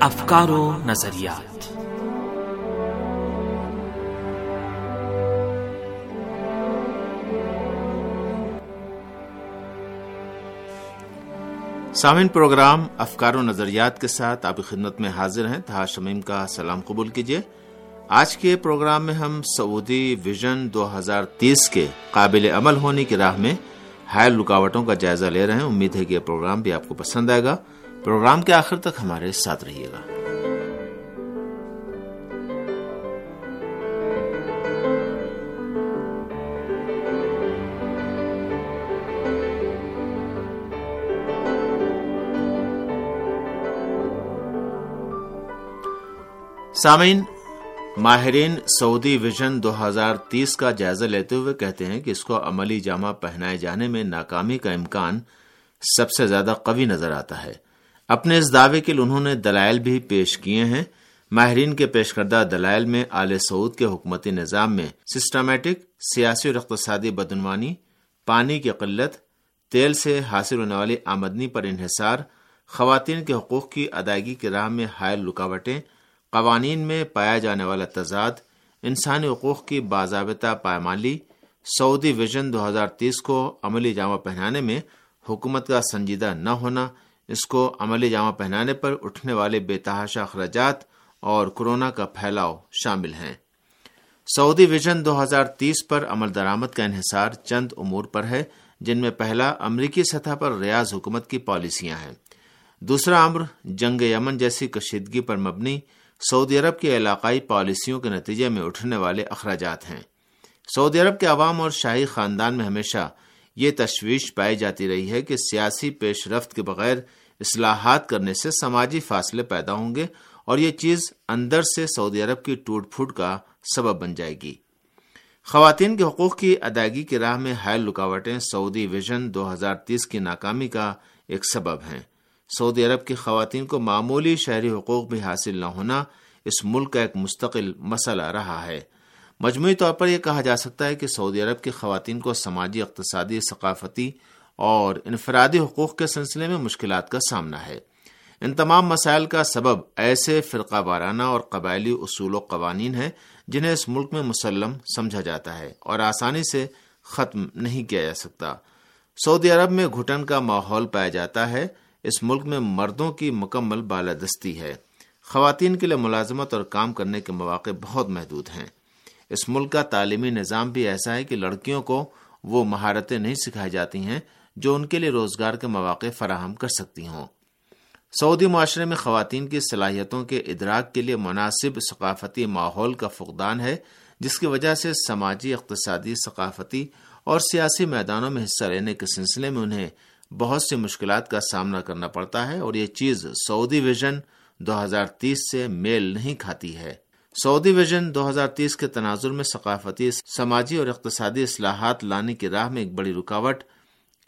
افکار و نظریات۔ سامن پروگرام افکار و نظریات کے ساتھ آپ کی خدمت میں حاضر ہیں۔ تھا شمیم کا سلام قبول کیجیے۔ آج کے پروگرام میں ہم سعودی ویژن دو ہزار تیس کے قابل عمل ہونے کی راہ میں حائل رکاوٹوں کا جائزہ لے رہے ہیں۔ امید ہے کہ یہ پروگرام بھی آپ کو پسند آئے گا۔ پروگرام کے آخر تک ہمارے ساتھ رہیے گا۔ سامعین، ماہرین، سعودی ویژن دو ہزار تیس کا جائزہ لیتے ہوئے کہتے ہیں کہ اس کو عملی جامہ پہنائے جانے میں ناکامی کا امکان سب سے زیادہ قوی نظر آتا ہے۔ اپنے اس دعوے کے لیے انہوں نے دلائل بھی پیش کیے ہیں۔ ماہرین کے پیش کردہ دلائل میں آل سعود کے حکومتی نظام میں سسٹمیٹک، سیاسی اور اقتصادی بدعنوانی، پانی کی قلت، تیل سے حاصل ہونے والی آمدنی پر انحصار، خواتین کے حقوق کی ادائیگی کی راہ میں حائل رکاوٹیں، قوانین میں پایا جانے والا تضاد، انسانی حقوق کی باضابطہ پائمالی، سعودی ویژن دو ہزار تیس کو عملی جامہ پہنانے میں حکومت کا سنجیدہ نہ ہونا اس کو عملی جامہ پہنانے پر اٹھنے والے بے تحاشا اخراجات اور کورونا کا پھیلاؤ شامل ہیں۔ سعودی ویژن دو ہزار تیس پر عمل درآمد کا انحصار چند امور پر ہے، جن میں پہلا امریکی سطح پر ریاض حکومت کی پالیسیاں ہیں۔ دوسرا امر جنگ یمن جیسی کشیدگی پر مبنی سعودی عرب کی علاقائی پالیسیوں کے نتیجے میں اٹھنے والے اخراجات ہیں۔ سعودی عرب کے عوام اور شاہی خاندان میں ہمیشہ یہ تشویش پائی جاتی رہی ہے کہ سیاسی پیش رفت کے بغیر اصلاحات کرنے سے سماجی فاصلے پیدا ہوں گے اور یہ چیز اندر سے سعودی عرب کی ٹوٹ پھوٹ کا سبب بن جائے گی۔ خواتین کے حقوق کی ادائیگی کی راہ میں حائل رکاوٹیں سعودی ویژن دو ہزار تیس کی ناکامی کا ایک سبب ہیں۔ سعودی عرب کی خواتین کو معمولی شہری حقوق بھی حاصل نہ ہونا اس ملک کا ایک مستقل مسئلہ رہا ہے۔ مجموعی طور پر یہ کہا جا سکتا ہے کہ سعودی عرب کی خواتین کو سماجی، اقتصادی، ثقافتی اور انفرادی حقوق کے سلسلے میں مشکلات کا سامنا ہے۔ ان تمام مسائل کا سبب ایسے فرقہ وارانہ اور قبائلی اصول و قوانین ہیں جنہیں اس ملک میں مسلم سمجھا جاتا ہے اور آسانی سے ختم نہیں کیا جا سکتا۔ سعودی عرب میں گھٹن کا ماحول پایا جاتا ہے۔ اس ملک میں مردوں کی مکمل بالادستی ہے۔ خواتین کے لیے ملازمت اور کام کرنے کے مواقع بہت محدود ہیں۔ اس ملک کا تعلیمی نظام بھی ایسا ہے کہ لڑکیوں کو وہ مہارتیں نہیں سکھائی جاتی ہیں جو ان کے لیے روزگار کے مواقع فراہم کر سکتی ہوں۔ سعودی معاشرے میں خواتین کی صلاحیتوں کے ادراک کے لیے مناسب ثقافتی ماحول کا فقدان ہے، جس کی وجہ سے سماجی، اقتصادی، ثقافتی اور سیاسی میدانوں میں حصہ لینے کے سلسلے میں انہیں بہت سی مشکلات کا سامنا کرنا پڑتا ہے اور یہ چیز سعودی ویژن دو ہزار تیس سے میل نہیں کھاتی ہے۔ سعودی ویژن دو ہزار تیس کے تناظر میں ثقافتی، سماجی اور اقتصادی اصلاحات لانے کی راہ میں ایک بڑی رکاوٹ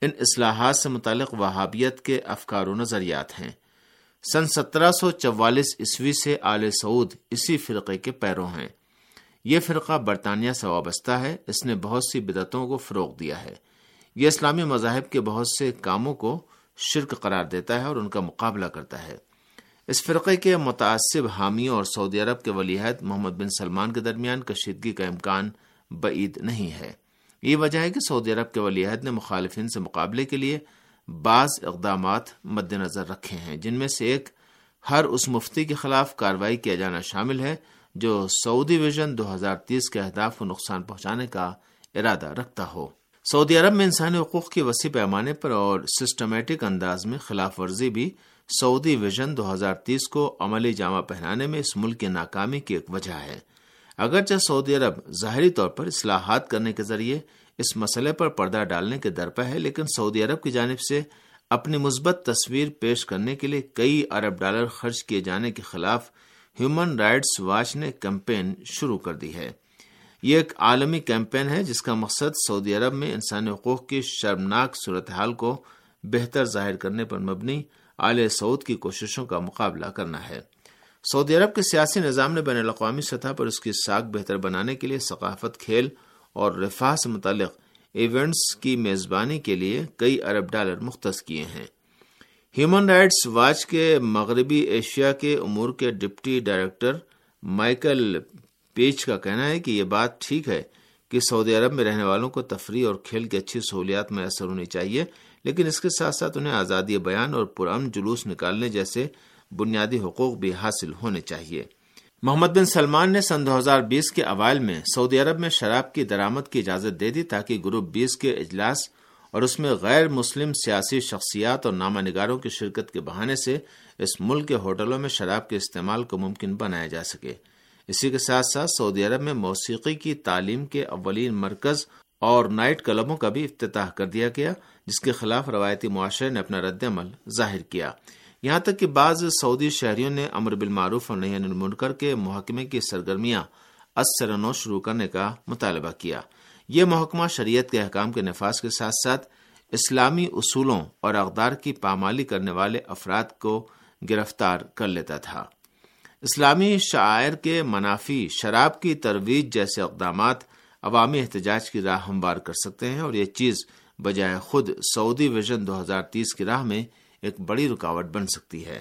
ان اصلاحات سے متعلق وہابیت کے افکار و نظریات ہیں۔ سن سترہ سو چوالیس عیسوی سے آل سعود اسی فرقے کے پیروں ہیں۔ یہ فرقہ برطانیہ سے وابستہ ہے۔ اس نے بہت سی بدعتوں کو فروغ دیا ہے۔ یہ اسلامی مذاہب کے بہت سے کاموں کو شرک قرار دیتا ہے اور ان کا مقابلہ کرتا ہے۔ اس فرقے کے متعصب حامیوں اور سعودی عرب کے ولیحد محمد بن سلمان کے درمیان کشیدگی کا امکان بعید نہیں ہے۔ یہ وجہ ہے کہ سعودی عرب کے ولیحد نے مخالفین سے مقابلے کے لیے بعض اقدامات مد نظر رکھے ہیں، جن میں سے ایک، ہر اس مفتی کے خلاف کاروائی کیا جانا شامل ہے جو سعودی ویژن دو ہزار تیس کے اہداف کو نقصان پہنچانے کا ارادہ رکھتا ہو۔ سعودی عرب میں انسانی حقوق کی وسیع پیمانے پر اور سسٹمیٹک انداز میں خلاف ورزی بھی سعودی ویژن دو ہزار تیس کو عملی جامہ پہنانے میں اس ملک کی ناکامی کی ایک وجہ ہے۔ اگرچہ سعودی عرب ظاہری طور پر اصلاحات کرنے کے ذریعے اس مسئلے پر پردہ ڈالنے کے درپے ہے، لیکن سعودی عرب کی جانب سے اپنی مثبت تصویر پیش کرنے کے لیے کئی ارب ڈالر خرچ کیے جانے کے خلاف ہیومن رائٹس واچ نے کیمپین شروع کر دی ہے۔ یہ ایک عالمی کیمپین ہے، جس کا مقصد سعودی عرب میں انسانی حقوق کی شرمناک صورتحال کو بہتر ظاہر کرنے پر مبنی اعلی سعود کی کوششوں کا مقابلہ کرنا ہے۔ سعودی عرب کے سیاسی نظام نے بین الاقوامی سطح پر اس کی ساکھ بہتر بنانے کے لیے ثقافت کھیل اور رفاہ سے متعلق ایونٹس کی میزبانی کے لیے کئی ارب ڈالر مختص کیے ہیں۔ ہیومن رائٹس واچ کے مغربی ایشیا کے امور کے ڈپٹی ڈائریکٹر مائیکل پیچ کا کہنا ہے کہ یہ بات ٹھیک ہے کہ سعودی عرب میں رہنے والوں کو تفریح اور کھیل کی اچھی سہولیات میسر ہونی چاہیے، لیکن اس کے ساتھ ساتھ انہیں آزادی بیان اور پرامن جلوس نکالنے جیسے بنیادی حقوق بھی حاصل ہونے چاہیے۔ محمد بن سلمان نے سن دو ہزار بیس کے اوائل میں سعودی عرب میں شراب کی درامد کی اجازت دے دی تاکہ گروپ بیس کے اجلاس اور اس میں غیر مسلم سیاسی شخصیات اور نامہ نگاروں کی شرکت کے بہانے سے اس ملک کے ہوٹلوں میں شراب کے استعمال کو ممکن بنایا جا سکے۔ اسی کے ساتھ ساتھ سعودی عرب میں موسیقی کی تعلیم کے اولین مرکز اور نائٹ کلبوں کا بھی افتتاح کر دیا گیا، جس کے خلاف روایتی معاشرے نے اپنا رد عمل ظاہر کیا۔ یہاں تک کہ بعض سعودی شہریوں نے امر بالمعروف اور نہیں المنکر کے محکمے کی سرگرمیاں سرنو شروع کرنے کا مطالبہ کیا۔ یہ محکمہ شریعت کے احکام کے نفاذ کے ساتھ ساتھ اسلامی اصولوں اور اقدار کی پامالی کرنے والے افراد کو گرفتار کر لیتا تھا۔ اسلامی شاعر کے منافی شراب کی ترویج جیسے اقدامات عوامی احتجاج کی راہ ہموار کر سکتے ہیں اور یہ چیز بجائے خود سعودی ویژن دو ہزار تیس کی راہ میں ایک بڑی رکاوٹ بن سکتی ہے۔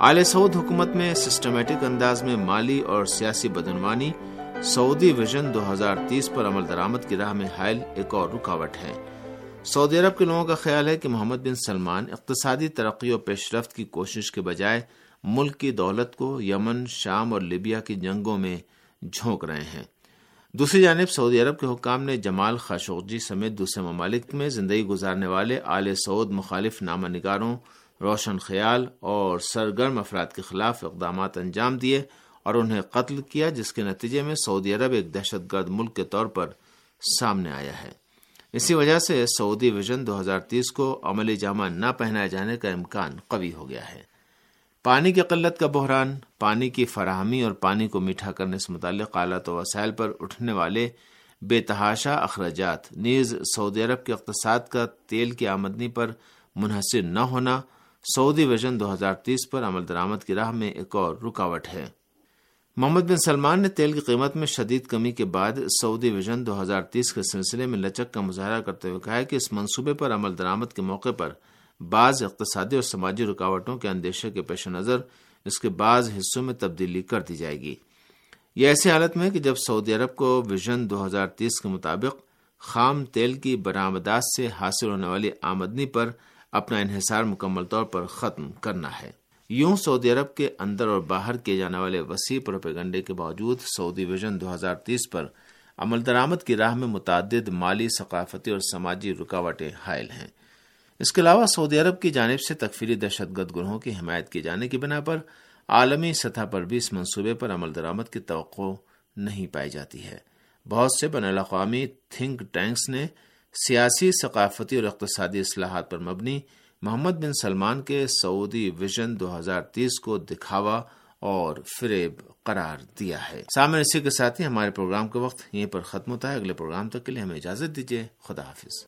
آل سعود حکومت میں سسٹمیٹک انداز میں مالی اور سیاسی بدعنوانی، سعودی ویژن دو ہزار تیس پر عمل درآمد کی راہ میں حائل ایک اور رکاوٹ ہے۔ سعودی عرب کے لوگوں کا خیال ہے کہ محمد بن سلمان اقتصادی ترقی و پیش رفت کی کوشش کے بجائے ملک کی دولت کو یمن، شام اور لیبیا کی جنگوں میں جھونک رہے ہیں۔ دوسری جانب، سعودی عرب کے حکام نے جمال خاشوقجی سمیت دوسرے ممالک میں زندگی گزارنے والے آل سعود مخالف نامہ نگاروں روشن خیال اور سرگرم افراد کے خلاف اقدامات انجام دیے اور انہیں قتل کیا، جس کے نتیجے میں سعودی عرب ایک دہشت گرد ملک کے طور پر سامنے آیا ہے۔ اسی وجہ سے سعودی ویژن دو ہزار تیس کو عملی جامہ نہ پہنائے جانے کا امکان قوی ہو گیا ہے۔ پانی کی قلت کا بحران، پانی کی فراہمی اور پانی کو میٹھا کرنے سے متعلق آلات و وسائل پر اٹھنے والے بے تحاشا اخراجات، نیز سعودی عرب کے اقتصاد کا تیل کی آمدنی پر منحصر نہ ہونا سعودی ویژن دو ہزار تیس پر عمل درآمد کی راہ میں ایک اور رکاوٹ ہے۔ محمد بن سلمان نے تیل کی قیمت میں شدید کمی کے بعد سعودی ویژن دو ہزار تیس کے سلسلے میں لچک کا مظاہرہ کرتے ہوئے کہا کہ اس منصوبے پر عمل درآمد کے موقع پر بعض اقتصادی اور سماجی رکاوٹوں کے اندیشے کے پیش نظر اس کے بعض حصوں میں تبدیلی کر دی جائے گی۔ یہ ایسی حالت میں کہ جب سعودی عرب کو ویژن دو ہزار تیس کے مطابق خام تیل کی برآمدات سے حاصل ہونے والی آمدنی پر اپنا انحصار مکمل طور پر ختم کرنا ہے۔ یوں سعودی عرب کے اندر اور باہر کیے جانے والے وسیع پروپیگنڈے کے باوجود سعودی ویژن دو ہزار تیس پر عمل درآمد کی راہ میں متعدد مالی، ثقافتی اور سماجی رکاوٹیں حائل ہیں۔ اس کے علاوہ سعودی عرب کی جانب سے تکفیری دہشت گرد گروہوں کی حمایت کی جانے کی بنا پر عالمی سطح پر بھی اس منصوبے پر عمل درآمد کی توقع نہیں پائی جاتی ہے۔ بہت سے بین الاقوامی تھنک ٹینکس نے سیاسی، ثقافتی اور اقتصادی اصلاحات پر مبنی محمد بن سلمان کے سعودی ویژن دو ہزار تیس کو دکھاوا اور فریب قرار دیا ہے۔ سامنے اسی کے ساتھ ہی ہمارے پروگرام کے وقت یہیں پر ختم ہوتا ہے۔ اگلے پروگرام تک کے لیے ہمیں اجازت دیجیے خدا حافظ۔